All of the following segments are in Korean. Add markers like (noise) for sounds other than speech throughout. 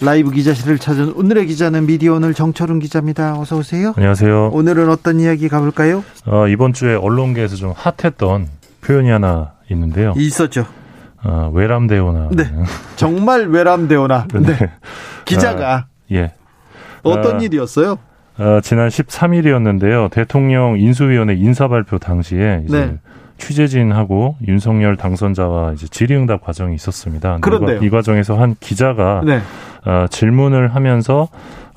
라이브 기자실을 찾은 오늘의 기자는 미디어 오늘 정철훈 기자입니다. 어서 오세요. 안녕하세요. 오늘은 어떤 이야기 가볼까요? 어, 이번 주에 언론계에서 좀 핫했던 표현이 하나 있는데요. 있었죠. 어, 외람되오나. 네. 정말 외람되오나. (laughs) 네. 기자가. 아, 예. 어떤 아, 일이었어요? 어, 지난 13일이었는데요. 대통령 인수위원회 인사 발표 당시에 이제 네. 취재진하고 윤석열 당선자와 이제 질의응답 과정이 있었습니다. 그런데 이 과정에서 한 기자가 네. 어, 질문을 하면서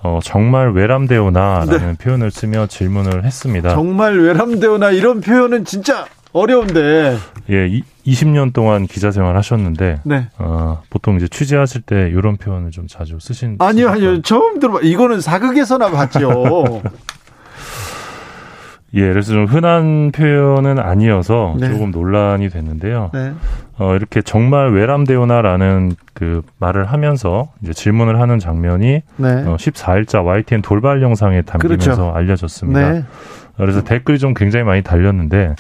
어, 정말 외람되오나라는 네. 표현을 쓰며 질문을 했습니다. 정말 외람되오나 이런 표현은 진짜 어려운데. 예, 이, 20년 동안 기자 생활 하셨는데, 네. 어, 보통 이제 취재하실 때 이런 표현을 좀 자주 쓰신. 아니요, 아니요. 처음 들어봐. 이거는 사극에서나 봤죠. (laughs) 예, 그래서 좀 흔한 표현은 아니어서 네. 조금 논란이 됐는데요. 네. 어, 이렇게 정말 외람되오나라는 그 말을 하면서 이제 질문을 하는 장면이 네. 어, 14일자 YTN 돌발 영상에 담기면서 그렇죠. 알려졌습니다. 네. 그래서 댓글이 좀 굉장히 많이 달렸는데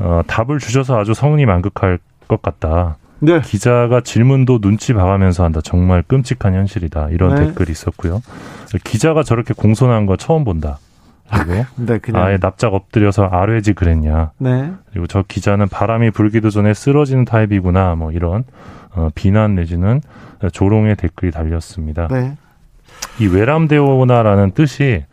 어, 답을 주셔서 아주 성은이 만극할 것 같다. 네. 기자가 질문도 눈치 봐가면서 한다. 정말 끔찍한 현실이다. 이런 네. 댓글이 있었고요. 기자가 저렇게 공손한 거 처음 본다. 그리고 (laughs) 네. 아예 납작 엎드려서 아뢰지 그랬냐. 네. 그리고 저 기자는 바람이 불기도 전에 쓰러지는 타입이구나. 뭐 이런 어, 비난 내지는 조롱의 댓글이 달렸습니다. 네. 이 외람되오나라는 뜻이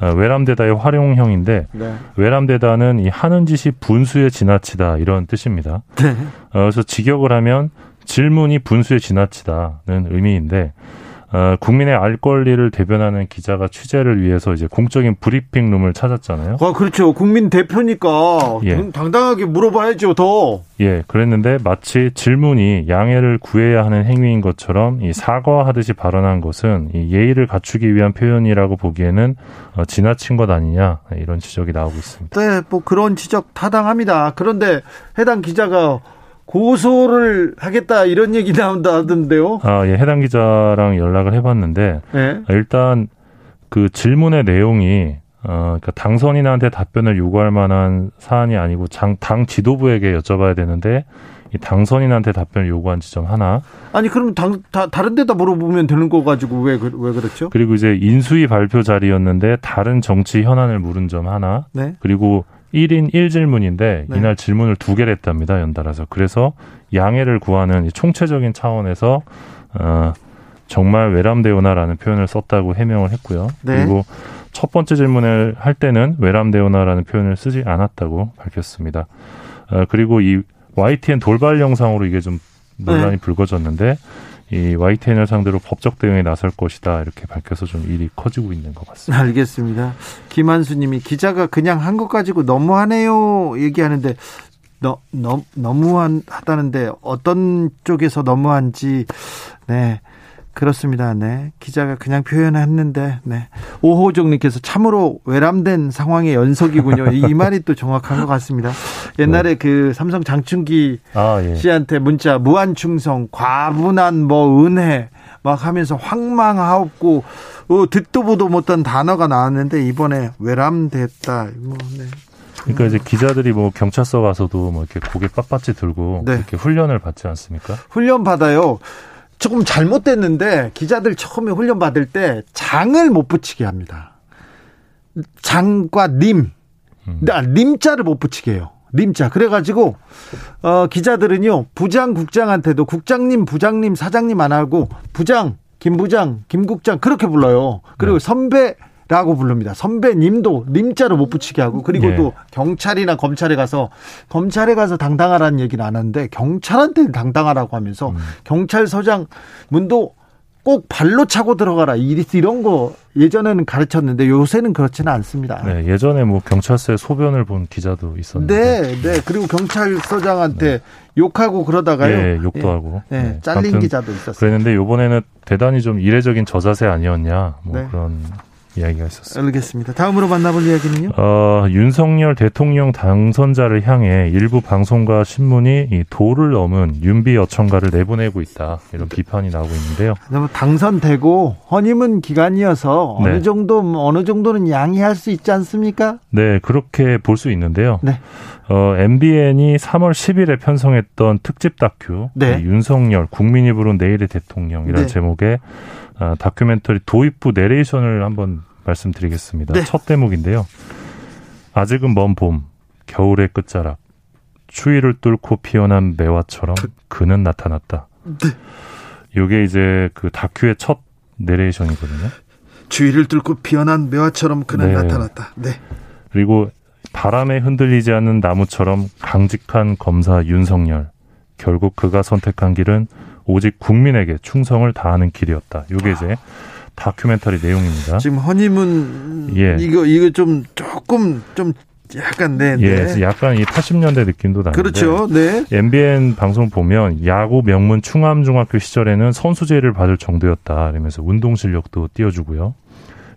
어, 외람되다의 활용형인데 네. 외람되다는 이 하는 짓이 분수에 지나치다 이런 뜻입니다. 네. 어, 그래서 직역을 하면 질문이 분수에 지나치다는 의미인데 어, 국민의 알 권리를 대변하는 기자가 취재를 위해서 이제 공적인 브리핑룸을 찾았잖아요. 아, 그렇죠. 국민 대표니까 예. 당당하게 물어봐야죠, 더. 예, 그랬는데 마치 질문이 양해를 구해야 하는 행위인 것처럼 이 사과하듯이 발언한 것은 이 예의를 갖추기 위한 표현이라고 보기에는 어, 지나친 것 아니냐 이런 지적이 나오고 있습니다. 네, 뭐 그런 지적 타당합니다. 그런데 해당 기자가 고소를 하겠다 이런 얘기 나온다던데요. 아, 예, 해당 기자랑 연락을 해봤는데 네. 일단 그 질문의 내용이 어, 그러니까 당선인한테 답변을 요구할 만한 사안이 아니고 장, 당 지도부에게 여쭤봐야 되는데 이 당선인한테 답변을 요구한 지점 하나. 아니 그럼 당, 다, 다른 데다 물어보면 되는 거 가지고 왜, 그, 왜 그렇죠? 그리고 이제 인수위 발표 자리였는데 다른 정치 현안을 물은 점 하나. 네. 그리고 1인 1질문인데 네. 이날 질문을 두 개를 했답니다. 연달아서. 그래서 양해를 구하는 총체적인 차원에서 어 정말 외람되오나라는 표현을 썼다고 해명을 했고요. 네. 그리고 첫 번째 질문을 할 때는 외람되오나라는 표현을 쓰지 않았다고 밝혔습니다. 어 그리고 이 YTN 돌발 영상으로 이게 좀 논란이 네. 불거졌는데 이 YTN을 상대로 법적 대응에 나설 것이다 이렇게 밝혀서 좀 일이 커지고 있는 것 같습니다. 알겠습니다. 김한수님이 기자가 그냥 한 것 가지고 너무하네요 얘기하는데 너, 너, 너무하다는데 어떤 쪽에서 너무한지 네 그렇습니다. 네. 기자가 그냥 표현했는데, 네. 오호정님께서 참으로 외람된 상황의 연속이군요. 이 말이 또 정확한 것 같습니다. 옛날에 네. 그 삼성 장충기 아, 예. 씨한테 문자 무한 충성, 과분한 뭐 은혜 막 하면서 황망하고 어, 듣도 보도 못한 단어가 나왔는데 이번에 외람됐다. 뭐, 네. 그러니까 이제 기자들이 뭐 경찰서 가서도 뭐 이렇게 고개 빳빳이 들고 네. 이렇게 훈련을 받지 않습니까? 훈련 받아요. 조금 잘못됐는데 기자들 처음에 훈련 받을 때 장을 못 붙이게 합니다. 장과 님, 음. 아, 님자를 못 붙이게 해요. 님자. 그래가지고 어, 기자들은요 부장 국장한테도 국장님, 부장님, 사장님 안 하고 부장, 김 부장, 김 국장 그렇게 불러요. 그리고 네. 선배 라고 부릅니다. 선배님도 님자로 못 붙이게 하고 그리고 네. 또 경찰이나 검찰에 가서 검찰에 가서 당당하라는 얘기는 안 하는데 경찰한테 당당하라고 하면서 음. 경찰서장 문도 꼭 발로 차고 들어가라 이런 거 예전에는 가르쳤는데 요새는 그렇지는 않습니다. 네, 예전에 뭐 경찰서에 소변을 본 기자도 있었는데. 네, 네. 그리고 경찰서장한테 네. 욕하고 그러다가요. 네, 욕도 예, 하고. 네, 네. 잘린 기자도 있었어요. 그랬는데 요번에는 대단히 좀 이례적인 저자세 아니었냐 뭐 네. 그런 이야기가 있었습니다. 알겠습니다. 다음으로 만나볼 이야기는요? 어, 윤석열 대통령 당선자를 향해 일부 방송과 신문이 이 도를 넘은 윤비 여청가를 내보내고 있다 이런 비판이 나오고 있는데요. 당선되고 허니문 기간이어서 어느 네. 정도 어느 정도는 양해할 수 있지 않습니까? 네, 그렇게 볼 수 있는데요. 네. 어, MBN이 3월 10일에 편성했던 특집 다큐 네. 윤석열 국민이 부른 내일의 대통령이라는 네. 제목의 아, 다큐멘터리 도입부 내레이션을 한번 말씀드리겠습니다. 네. 첫 대목인데요. 아직은 먼 봄, 겨울의 끝자락, 추위를 뚫고 피어난 매화처럼 그... 는 나타났다. 네. 요게 이제 그 다큐의 첫 내레이션이거든요. 추위를 뚫고 피어난 매화처럼 그는 네. 나타났다. 네. 그리고 바람에 흔들리지 않는 나무처럼 강직한 검사 윤석열. 결국 그가 선택한 길은 오직 국민에게 충성을 다하는 길이었다. 이게 이제 다큐멘터리 내용입니다. 지금 허니문 예. 이거 이거 좀 조금 좀 약간 네, 네. 예, 약간 이 80년대 느낌도 나는데. 그렇죠. 네. MBN 방송 보면 야구 명문 충암 중학교 시절에는 선수제를 받을 정도였다. 이러면서 운동 실력도 띄워주고요.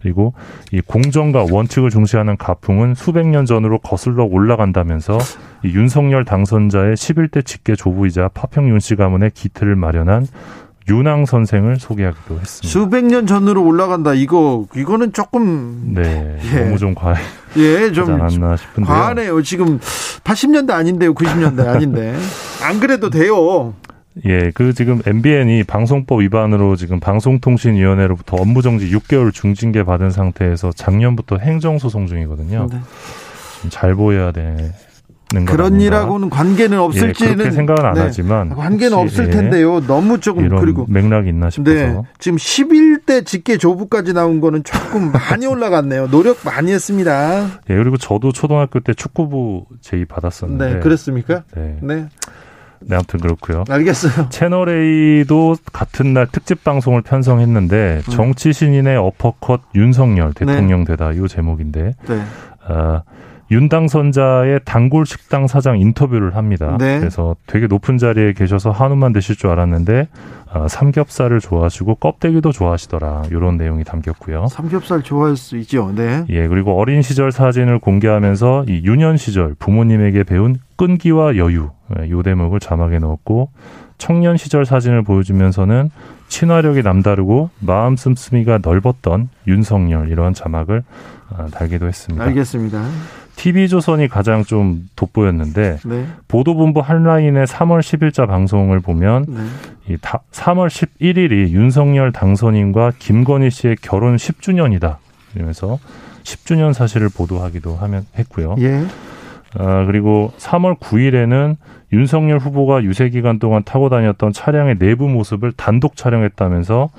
그리고 이 공정과 원칙을 중시하는 가풍은 수백 년 전으로 거슬러 올라간다면서 이 윤석열 당선자의 11대 직계 조부이자 파평 윤 씨 가문의 기틀을 마련한 윤왕 선생을 소개하기도 했습니다. 수백 년 전으로 올라간다. 이거 이거는 조금 네 예. 너무 좀 과해. 예, 좀 않았나 싶은데요. 과하네요. 지금 80년대 아닌데요, 90년대 아닌데 안 그래도 돼요. 예, 그 지금 MBN이 방송법 위반으로 지금 방송통신위원회로부터 업무정지 6개월 중징계 받은 상태에서 작년부터 행정소송 중이거든요. 네. 잘 보여야 되 는 그런 일하고는 관계는 없을지는 예, 그렇게 생각은 안 네. 하지만 관계는 없을 텐데요. 너무 조금 그리고 맥락이 있나 싶어서 네. 지금 11대 직계 조부까지 나온 거는 조금 (laughs) 많이 올라갔네요. 노력 많이 했습니다. 예, 그리고 저도 초등학교 때 축구부 제의 받았었는데 네, 그랬습니까? 네. 네. 네, 아무튼 그렇고요. 알겠어요. 채널 A도 같은 날 특집 방송을 편성했는데 음. 정치 신인의 어퍼컷 윤석열 네. 대통령 네. 되다 이 제목인데 네. 아, 윤 당선자의 단골 식당 사장 인터뷰를 합니다. 네. 그래서 되게 높은 자리에 계셔서 한우만 드실 줄 알았는데 아, 삼겹살을 좋아하시고 껍데기도 좋아하시더라. 이런 내용이 담겼고요. 삼겹살 좋아할 수 있죠. 네. 예, 그리고 어린 시절 사진을 공개하면서 이 유년 시절 부모님에게 배운 끈기와 여유 예, 요 대목을 자막에 넣었고 청년 시절 사진을 보여주면서는 친화력이 남다르고 마음 씀씀이가 넓었던 윤석열 이런 자막을 아, 달기도 했습니다. 알겠습니다. TV조선이 가장 좀 돋보였는데 네. 보도본부 한라인의 3월 10일자 방송을 보면 네. 이 3월 11일이 윤석열 당선인과 김건희 씨의 결혼 10주년이다. 이러면서 10주년 사실을 보도하기도 하면 했고요. 예. 아, 그리고 3월 9일에는 윤석열 후보가 유세 기간 동안 타고 다녔던 차량의 내부 모습을 단독 촬영했다면서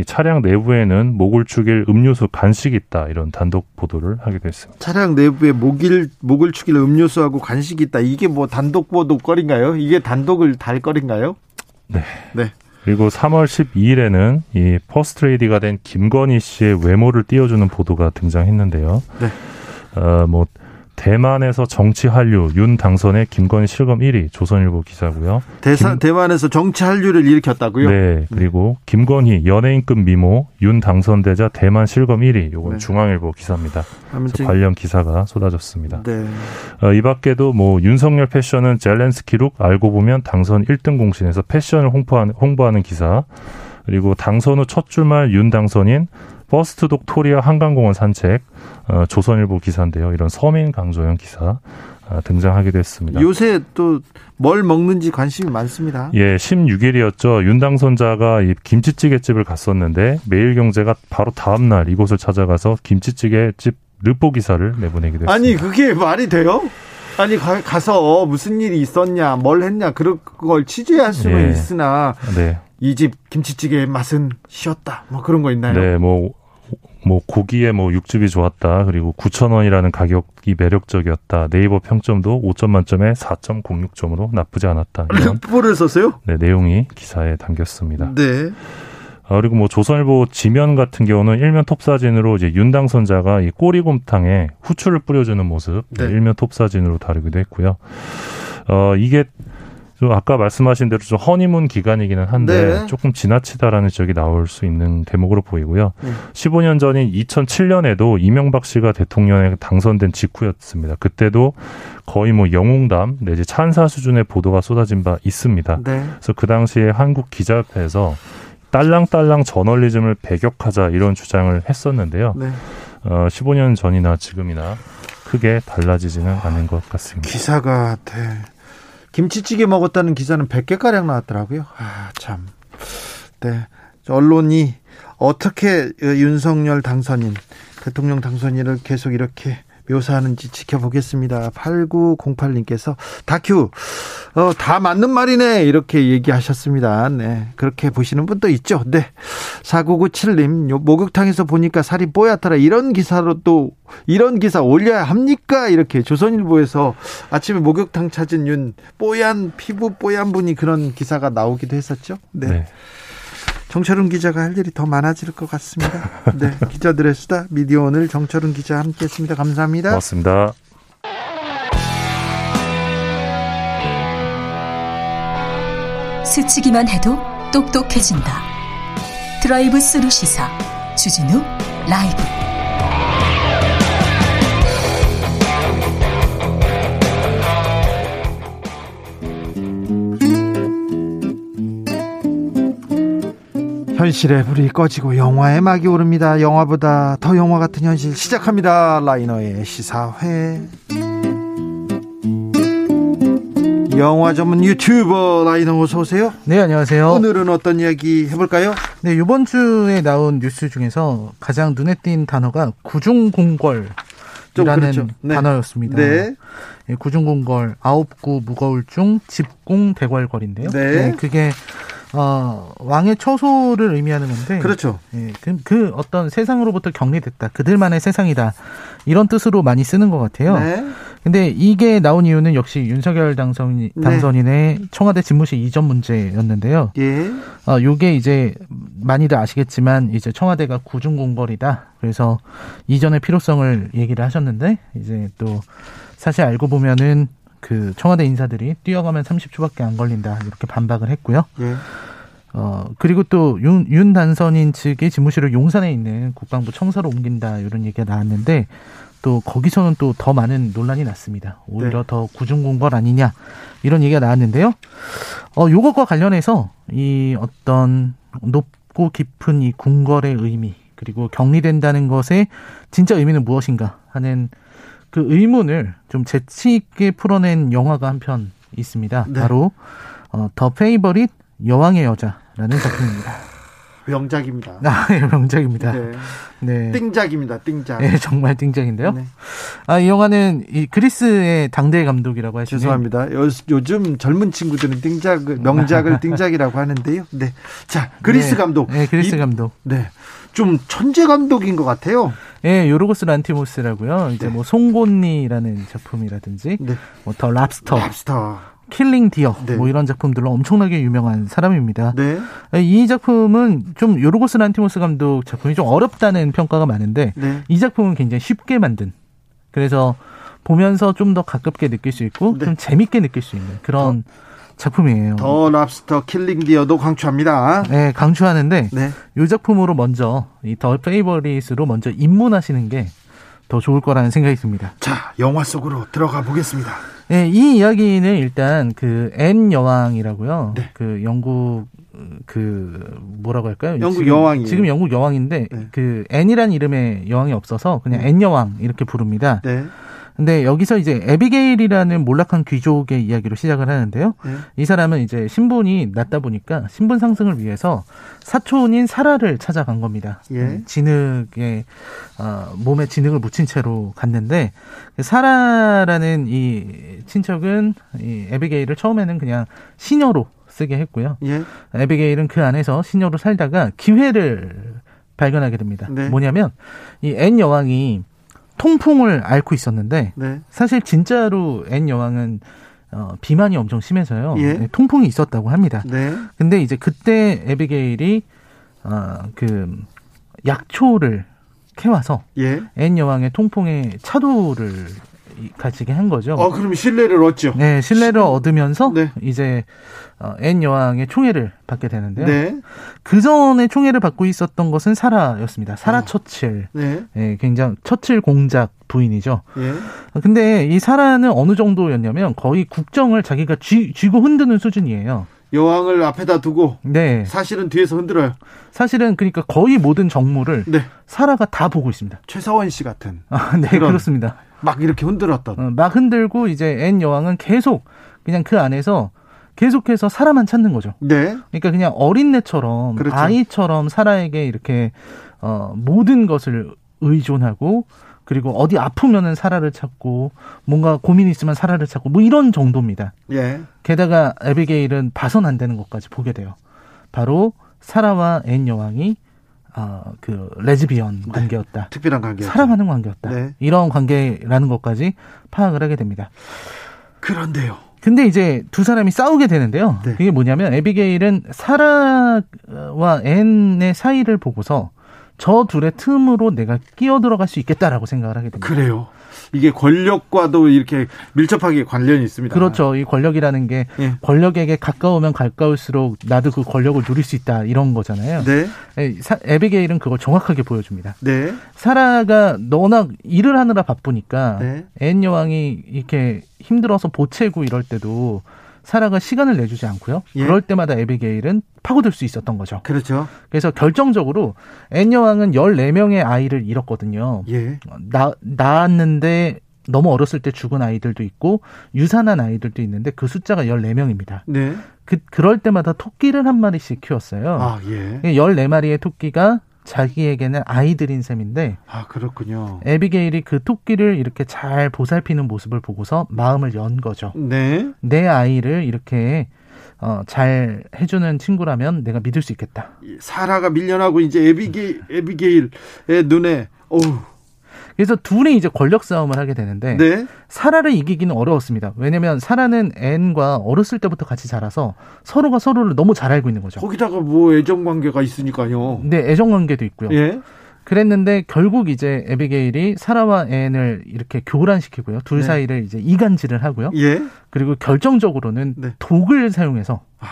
이 차량 내부에는 목을 축일 음료수 간식이 있다 이런 단독 보도를 하기도 했습니다. 차량 내부에 목일 목을 축일 음료수하고 간식이 있다. 이게 뭐 단독 보도거리인가요? 이게 단독을 달 거리인가요? 네. 네. 그리고 3월 12일에는 이 퍼스트레이디가 된 김건희 씨의 외모를 띄워주는 보도가 등장했는데요. 네. 어, 뭐 대만에서 정치 한류 윤 당선의 김건희 실검 1위 조선일보 기사고요. 대사, 김, 대만에서 정치 한류를 일으켰다고요? 네. 그리고 김건희 연예인급 미모 윤 당선되자 대만 실검 1위. 요건 네. 중앙일보 기사입니다. 그래서 관련 기사가 쏟아졌습니다. 네. 어, 이 밖에도 뭐 윤석열 패션은 젤렌스키룩 알고 보면 당선 1등 공신에서 패션을 홍보하는, 홍보하는 기사. 그리고 당선 후 첫 주말 윤 당선인 first dog 토리와 한강공원 산책 어, 조선일보 기사인데요. 이런 서민 강조형 기사 어, 등장하기도 했습니다. 요새 또 뭘 먹는지 관심이 많습니다. 예, 16일이었죠. 윤 당선자가 이 김치찌개집을 갔었는데 매일경제가 바로 다음 날 이곳을 찾아가서 김치찌개집 르포 기사를 내보내기도 했습니다. 아니 그게 말이 돼요? 아니 가, 서 무슨 일이 있었냐, 뭘 했냐 그런 걸 취재할 수는 예. 있으나 네. 이집 김치찌개의 맛은 쉬었다. 뭐 그런 거 있나요? 네, 뭐 뭐 고기에 뭐 육즙이 좋았다. 그리고 9천 원이라는 가격이 매력적이었다. 네이버 평점도 5점 만점에 4.06점으로 나쁘지 않았다. 이런 를 썼어요? 네, 내용이 기사에 담겼습니다. 네. 아, 그리고 뭐 조선일보 지면 같은 경우는 일면 톱 사진으로 이제 윤 당선자가 이 꼬리곰탕에 후추를 뿌려주는 모습 네. 일면 톱 사진으로 다루기도 했고요. 어 이게 좀 아까 말씀하신 대로 좀 허니문 기간이기는 한데 네. 조금 지나치다라는 지적이 나올 수 있는 대목으로 보이고요. 네. 15년 전인 2007년에도 이명박 씨가 대통령에 당선된 직후였습니다. 그때도 거의 뭐 영웅담 내지 찬사 수준의 보도가 쏟아진 바 있습니다. 네. 그래서 그 당시에 한국 기자협회에서 딸랑딸랑 저널리즘을 배격하자 이런 주장을 했었는데요. 네. 어, 15년 전이나 지금이나 크게 달라지지는 않은 것 같습니다. 기사가 네. 김치찌개 먹었다는 기사는 100개가량 나왔더라고요. 아, 참. 네. 언론이 어떻게 윤석열 당선인, 대통령 당선인을 계속 이렇게 묘사하는지 지켜보겠습니다. 8908님께서 다큐 어, 다 맞는 말이네 이렇게 얘기하셨습니다. 네. 그렇게 보시는 분도 있죠. 네. 4997님 목욕탕에서 보니까 살이 뽀얗더라. 이런 기사로 또 이런 기사 올려야 합니까? 이렇게 조선일보에서 아침에 목욕탕 찾은 윤 뽀얀 피부 뽀얀 분이 그런 기사가 나오기도 했었죠. 네. 네. 정철운 기자가 할 일이 더 많아질 것 같습니다. 네, (laughs) 기자들의 수다 미디어 오늘 정철운 기자 함께했습니다. 감사합니다. 고맙습니다. 스치기만 해도 똑똑해진다. 드라이브 스루 시사 주진우 라이브. 현실의 불이 꺼지고 영화의 막이 오릅니다. 영화보다 더 영화 같은 현실 시작합니다. 라이너의 시사회. 영화 전문 유튜버 라이너 어서 오세요. 네, 안녕하세요. 오늘은 어떤 이야기 해볼까요? 네, 이번 주에 나온 뉴스 중에서 가장 눈에 띈 단어가 구중공궐. 이라는 그렇죠. 네. 단어였습니다. 네. 예, 구중공궐 아홉 구 무거울 중 집공 대궐거리인데요. 네. 네. 그게 어, 왕의 처소를 의미하는 건데. 그렇죠. 예, 그, 그 어떤 세상으로부터 격리됐다. 그들만의 세상이다. 이런 뜻으로 많이 쓰는 것 같아요. 네. 근데 이게 나온 이유는 역시 윤석열 당선, 네. 당선인의 네. 청와대 집무실 이전 문제였는데요. 예. 어, 요게 이제 많이들 아시겠지만 이제 청와대가 구중공벌이다. 그래서 이전의 필요성을 얘기를 하셨는데 이제 또 사실 알고 보면은 그 청와대 인사들이 뛰어가면 30초밖에 안 걸린다 이렇게 반박을 했고요. 예. 어 그리고 또윤윤 단선인 측의 집무실을 용산에 있는 국방부 청사로 옮긴다 이런 얘기가 나왔는데 또 거기서는 또 더 많은 논란이 났습니다. 오히려 네. 더 구중 공벌 아니냐 이런 얘기가 나왔는데요. 어 요것과 관련해서 이 어떤 높고 깊은 이 궁궐의 의미 그리고 격리된다는 것의 진짜 의미는 무엇인가 하는 그 의문을 좀 재치 있게 풀어낸 영화가 한 편 있습니다. 네. 바로 어, 더 페이버릿 여왕의 여자라는 작품입니다. 명작입니다. 아, 예, 명작입니다. 네. 네. 띵작입니다. 띵작. 네, 정말 띵작인데요. 네. 아, 이 영화는 이 그리스의 당대 감독이라고 하시죠. 죄송합니다. 요, 요즘 젊은 친구들은 띵작 명작을 (laughs) 띵작이라고 하는데요. 네. 자, 그리스 네. 감독. 네, 그리스 이, 감독. 네. 좀 천재 감독인 것 같아요. 예, 요르고스 란티모스라고요. 이제 네. 뭐 송곳니라는 작품이라든지 네. 뭐 더 랍스터, 랍스터. 킬링 디어 네. 뭐 이런 작품들로 엄청나게 유명한 사람입니다. 네. 이 작품은 좀 요르고스 란티모스 감독 작품이 좀 어렵다는 평가가 많은데 네. 이 작품은 굉장히 쉽게 만든 그래서 보면서 좀 더 가깝게 느낄 수 있고 네. 좀 재밌게 느낄 수 있는 그런 어. 작품이에요. 더 랍스터 킬링 디어도 강추합니다. 네, 강추하는데 네. 이 작품으로 먼저 이 더 페이버릿으로 먼저 입문하시는 게 더 좋을 거라는 생각이 듭니다. 자, 영화 속으로 들어가 보겠습니다. 네, 이 이야기는 일단 그 앤 여왕이라고요. 네. 그 영국 그 뭐라고 할까요? 영국 여왕이 지금 영국 여왕인데 네. 그 앤이란 이름의 여왕이 없어서 그냥 앤 여왕 이렇게 부릅니다. 네. 근데 여기서 이제 에비게일이라는 몰락한 귀족의 이야기로 시작을 하는데요. 네. 이 사람은 이제 신분이 낮다 보니까 신분 상승을 위해서 사촌인 사라를 찾아간 겁니다. 예. 음, 진흙에 어, 몸에 진흙을 묻힌 채로 갔는데 사라라는 이 친척은 이 에비게일을 처음에는 그냥 시녀로 쓰게 했고요. 예. 에비게일은 그 안에서 시녀로 살다가 기회를 발견하게 됩니다. 네. 뭐냐면 이 앤 여왕이 통풍을 앓고 있었는데 네. 사실 진짜로 앤 여왕은 어, 비만이 엄청 심해서요. 예. 네, 통풍이 있었다고 합니다. 네. 근데 이제 그때 에비게일이 어 그 약초를 캐와서 예. 앤 여왕의 통풍에 차도를 가지게 한 거죠. 어, 그럼 신뢰를 얻죠. 네, 신뢰를 신... 얻으면서 네. 이제 어, 앤 여왕의 총애를 받게 되는데요. 네. 그 전에 총애를 받고 있었던 것은 사라였습니다. 사라 어. 처칠. 네. 네. 굉장히 처칠 공작 부인이죠. 예. 근데 이 사라는 어느 정도였냐면 거의 국정을 자기가 쥐, 쥐고 흔드는 수준이에요. 여왕을 앞에다 두고 네. 사실은 뒤에서 흔들어요. 사실은 그러니까 거의 모든 정무를 네. 사라가 다 보고 있습니다. 최서원 씨 같은. 아, 네, 그렇습니다. 막 이렇게 흔들었던. 어, 막 흔들고 이제 앤 여왕은 계속 그냥 그 안에서 계속해서 사라만 찾는 거죠. 네. 그러니까 그냥 어린애처럼 그렇죠. 아이처럼 사라에게 이렇게 어 모든 것을 의존하고 그리고 어디 아프면은 사라를 찾고 뭔가 고민 있으면 사라를 찾고 뭐 이런 정도입니다. 예. 게다가 에비게일은 봐선 안 되는 것까지 보게 돼요. 바로 사라와 앤 여왕이 어, 그 레즈비언 네. 관계였다. 특별한 관계. 사랑하는 관계였다. 네. 이런 관계라는 것까지 파악을 하게 됩니다. 그런데요. 근데 이제 두 사람이 싸우게 되는데요. 네. 그게 뭐냐면 에비게일은 사라와 앤의 사이를 보고서 저 둘의 틈으로 내가 끼어 들어갈 수 있겠다라고 생각을 하게 됩니다. 그래요. 이게 권력과도 이렇게 밀접하게 관련이 있습니다. 그렇죠. 이 권력이라는 게 예. 권력에게 가까우면 가까울수록 나도 그 권력을 누릴 수 있다 이런 거잖아요. 네. 에비게일은 그걸 정확하게 보여줍니다. 네. 사라가 너무나 일을 하느라 바쁘니까 네. 앤 여왕이 이렇게 힘들어서 보채고 이럴 때도 사라가 시간을 내주지 않고요. 예. 그럴 때마다 에비게일은 파고들 수 있었던 거죠. 그렇죠. 그래서 결정적으로 앤 여왕은 14명의 아이를 잃었거든요. 예. 나, 낳았는데 너무 어렸을 때 죽은 아이들도 있고 유산한 아이들도 있는데 그 숫자가 14명입니다. 네. 그 그럴 때마다 토끼를 한 마리씩 키웠어요. 아, 예. 14마리의 토끼가 자기에게는 아이들인 셈인데 아 그렇군요. 에비게일이 그 토끼를 이렇게 잘 보살피는 모습을 보고서 마음을 연 거죠. 네. 내 아이를 이렇게 어, 잘 해주는 친구라면 내가 믿을 수 있겠다. 사라가 밀려나고 이제 에비게 에비게일의 눈에 어우 그래서 둘이 이제 권력 싸움을 하게 되는데 네. 사라를 이기기는 어려웠습니다. 왜냐면 사라는 앤과 어렸을 때부터 같이 자라서 서로가 서로를 너무 잘 알고 있는 거죠. 거기다가 뭐 애정 관계가 있으니까요. 네, 애정 관계도 있고요. 예. 그랬는데 결국 이제 에비게일이 사라와 앤을 이렇게 교란시키고요. 둘 네. 사이를 이제 이간질을 하고요. 예. 그리고 결정적으로는 네. 독을 사용해서 아.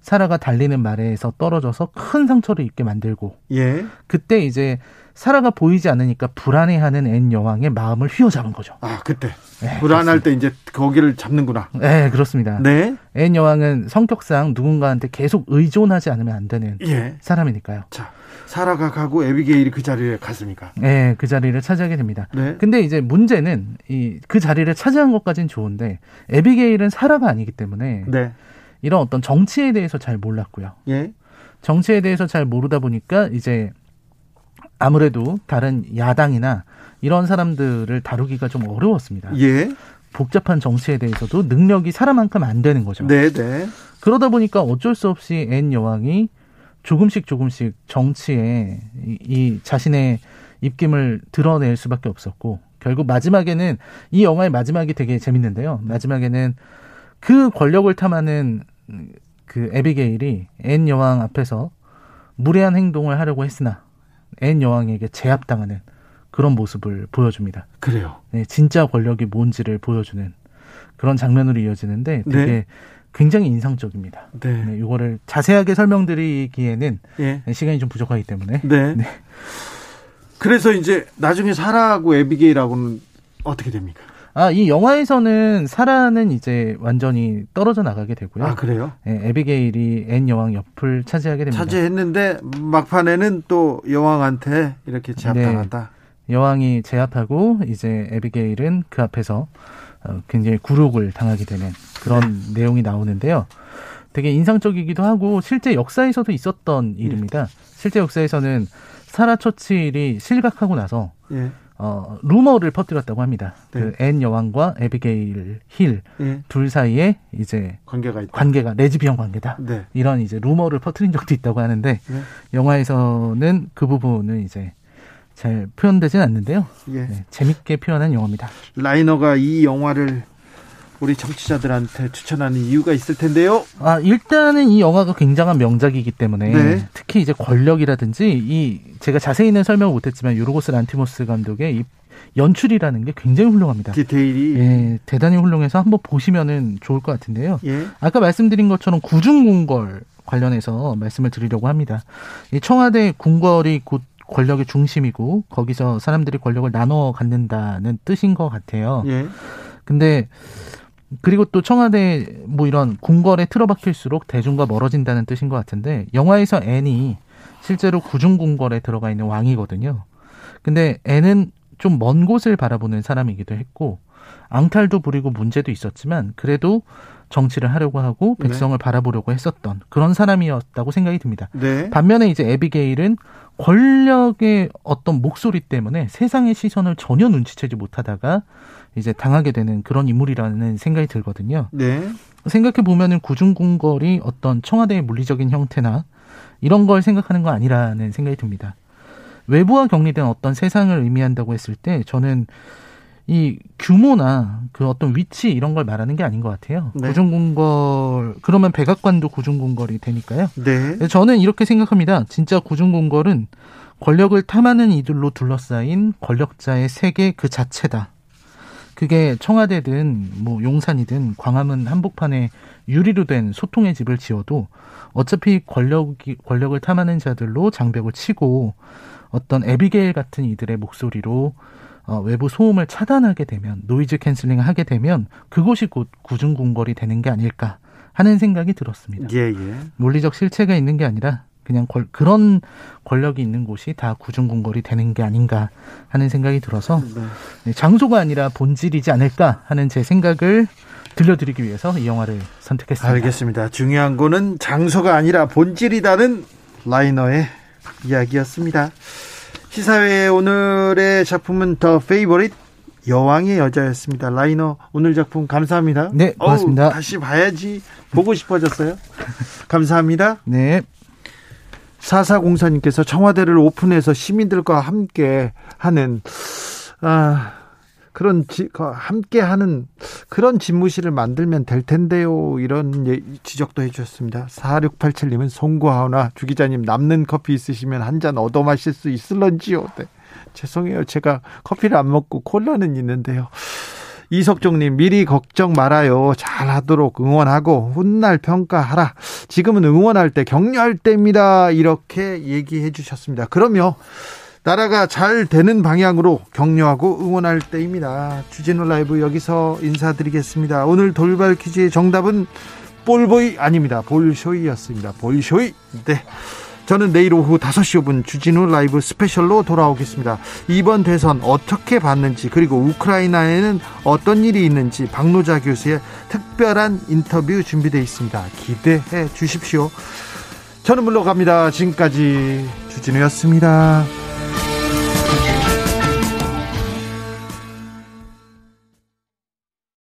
사라가 달리는 말에서 떨어져서 큰 상처를 입게 만들고 예. 그때 이제 사라가 보이지 않으니까 불안해하는 앤 여왕의 마음을 휘어잡은 거죠. 아 그때 네, 불안할 그렇습니다. 때 이제 거기를 잡는구나. 네 그렇습니다. 네. 앤 여왕은 성격상 누군가한테 계속 의존하지 않으면 안 되는 예. 사람이니까요. 자 사라가 가고 에비게일이 그 자리에 갔습니까? 네, 그 자리를 차지하게 됩니다. 네. 근데 이제 문제는 이 그 자리를 차지한 것까지는 좋은데 에비게일은 사라가 아니기 때문에 네. 이런 어떤 정치에 대해서 잘 몰랐고요. 예. 정치에 대해서 잘 모르다 보니까 이제 아무래도 다른 야당이나 이런 사람들을 다루기가 좀 어려웠습니다. 예. 복잡한 정치에 대해서도 능력이 사라만큼 안 되는 거죠. 네, 네. 그러다 보니까 어쩔 수 없이 앤 여왕이 조금씩 조금씩 정치에 이, 이 자신의 입김을 드러낼 수밖에 없었고 결국 마지막에는 이 영화의 마지막이 되게 재밌는데요. 마지막에는 그 권력을 탐하는 그 에비게일이 앤 여왕 앞에서 무례한 행동을 하려고 했으나 앤 여왕에게 제압당하는 그런 모습을 보여줍니다. 그래요. 네, 진짜 권력이 뭔지를 보여주는 그런 장면으로 이어지는데 되게 네. 굉장히 인상적입니다. 네. 네. 이거를 자세하게 설명드리기에는 네. 시간이 좀 부족하기 때문에. 네. (laughs) 네. 그래서 이제 나중에 사라하고 에비게일하고는 어떻게 됩니까? 아, 이 영화에서는 사라는 이제 완전히 떨어져 나가게 되고요. 아, 그래요? 네, 에비게일이 앤 여왕 옆을 차지하게 됩니다. 차지했는데 막판에는 또 여왕한테 이렇게 제압당한다. 네, 여왕이 제압하고 이제 에비게일은 그 앞에서 어, 굉장히 굴욕을 당하게 되는 그런 네. 내용이 나오는데요. 되게 인상적이기도 하고 실제 역사에서도 있었던 일입니다. 네. 실제 역사에서는 사라 처칠이 실각하고 나서 예. 어, 루머를 퍼뜨렸다고 합니다. 네. 그 앤 여왕과 에비게일 힐 둘 네. 사이에 이제 관계가 있다. 관계가 레즈비언 관계다. 네. 이런 이제 루머를 퍼뜨린 적도 있다고 하는데 네. 영화에서는 그 부분은 이제 잘 표현되진 않는데요. 예. 네, 재밌게 표현한 영화입니다. 라이너가 이 영화를 우리 청취자들한테 추천하는 이유가 있을 텐데요. 아 일단은 이 영화가 굉장한 명작이기 때문에 네. 특히 이제 권력이라든지 이 제가 자세히는 설명을 못했지만 요르고스 란티모스 감독의 이 연출이라는 게 굉장히 훌륭합니다. 디테일이 예, 대단히 훌륭해서 한번 보시면은 좋을 것 같은데요. 예. 아까 말씀드린 것처럼 구중궁궐 관련해서 말씀을 드리려고 합니다. 이 청와대 궁궐이 곧 권력의 중심이고 거기서 사람들이 권력을 나눠 갖는다는 뜻인 것 같아요. 예. 근데 그리고 또 청와대 뭐 이런 궁궐에 틀어박힐수록 대중과 멀어진다는 뜻인 것 같은데 영화에서 앤이 실제로 구중 궁궐에 들어가 있는 왕이거든요. 근데 앤은 좀 먼 곳을 바라보는 사람이기도 했고 앙탈도 부리고 문제도 있었지만 그래도 정치를 하려고 하고 네. 백성을 네. 바라보려고 했었던 그런 사람이었다고 생각이 듭니다. 네. 반면에 이제 에비게일은 권력의 어떤 목소리 때문에 세상의 시선을 전혀 눈치채지 못하다가 이제 당하게 되는 그런 인물이라는 생각이 들거든요. 네. 생각해 보면은 구중궁궐이 어떤 청와대의 물리적인 형태나 이런 걸 생각하는 거 아니라는 생각이 듭니다. 외부와 격리된 어떤 세상을 의미한다고 했을 때 저는 이 규모나 그 어떤 위치 이런 걸 말하는 게 아닌 것 같아요. 네. 구중궁궐 그러면 백악관도 구중궁궐이 되니까요. 네. 저는 이렇게 생각합니다. 진짜 구중궁궐은 권력을 탐하는 이들로 둘러싸인 권력자의 세계 그 자체다. 그게 청와대든 뭐 용산이든 광화문 한복판에 유리로 된 소통의 집을 지어도 어차피 권력이 권력을 탐하는 자들로 장벽을 치고 어떤 에비게일 같은 이들의 목소리로 어, 외부 소음을 차단하게 되면 noise canceling을 하게 되면 그곳이 곧 구중궁궐이 되는 게 아닐까 하는 생각이 들었습니다. 예, 예. 물리적 실체가 있는 게 아니라 그냥 권, 그런 권력이 있는 곳이 다 구중궁궐이 되는 게 아닌가 하는 생각이 들어서 네. 네 장소가 아니라 본질이지 않을까 하는 제 생각을 들려드리기 위해서 이 영화를 선택했습니다. 알겠습니다. 중요한 거는 장소가 아니라 본질이다는 라이너의 이야기였습니다. 시사회 오늘의 작품은 The Favourite 여왕의 여자였습니다. 라이너 오늘 작품 감사합니다. 네, 고맙습니다. 어우, 다시 봐야지 보고 싶어졌어요. 감사합니다. 네. 사사공사님께서 청와대를 오픈해서 시민들과 함께 하는 아 그런 지, 함께 하는 그런 집무실을 만들면 될 텐데요. 이런 예, 지적도 해 주셨습니다. 4687님은 송구하오나 주 기자님 남는 커피 있으시면 한 잔 얻어 마실 수 있을런지요. 네. 죄송해요. 제가 커피를 안 먹고 콜라는 있는데요. 이석종님 미리 걱정 말아요. 잘하도록 응원하고 훗날 평가하라. 지금은 응원할 때 격려할 때입니다. 이렇게 얘기해 주셨습니다. 그러면 나라가 잘 되는 방향으로 격려하고 응원할 때입니다. 주진우 라이브 여기서 인사드리겠습니다. 오늘 돌발 퀴즈의 정답은 볼보이 아닙니다. 볼쇼이였습니다. 볼쇼이. 네. 저는 내일 오후 5시 5분 주진우 라이브 스페셜로 돌아오겠습니다. 이번 대선 어떻게 봤는지 그리고 우크라이나에는 어떤 일이 있는지 박노자 교수의 특별한 인터뷰 준비되어 있습니다. 기대해 주십시오. 저는 물러갑니다. 지금까지 주진우였습니다.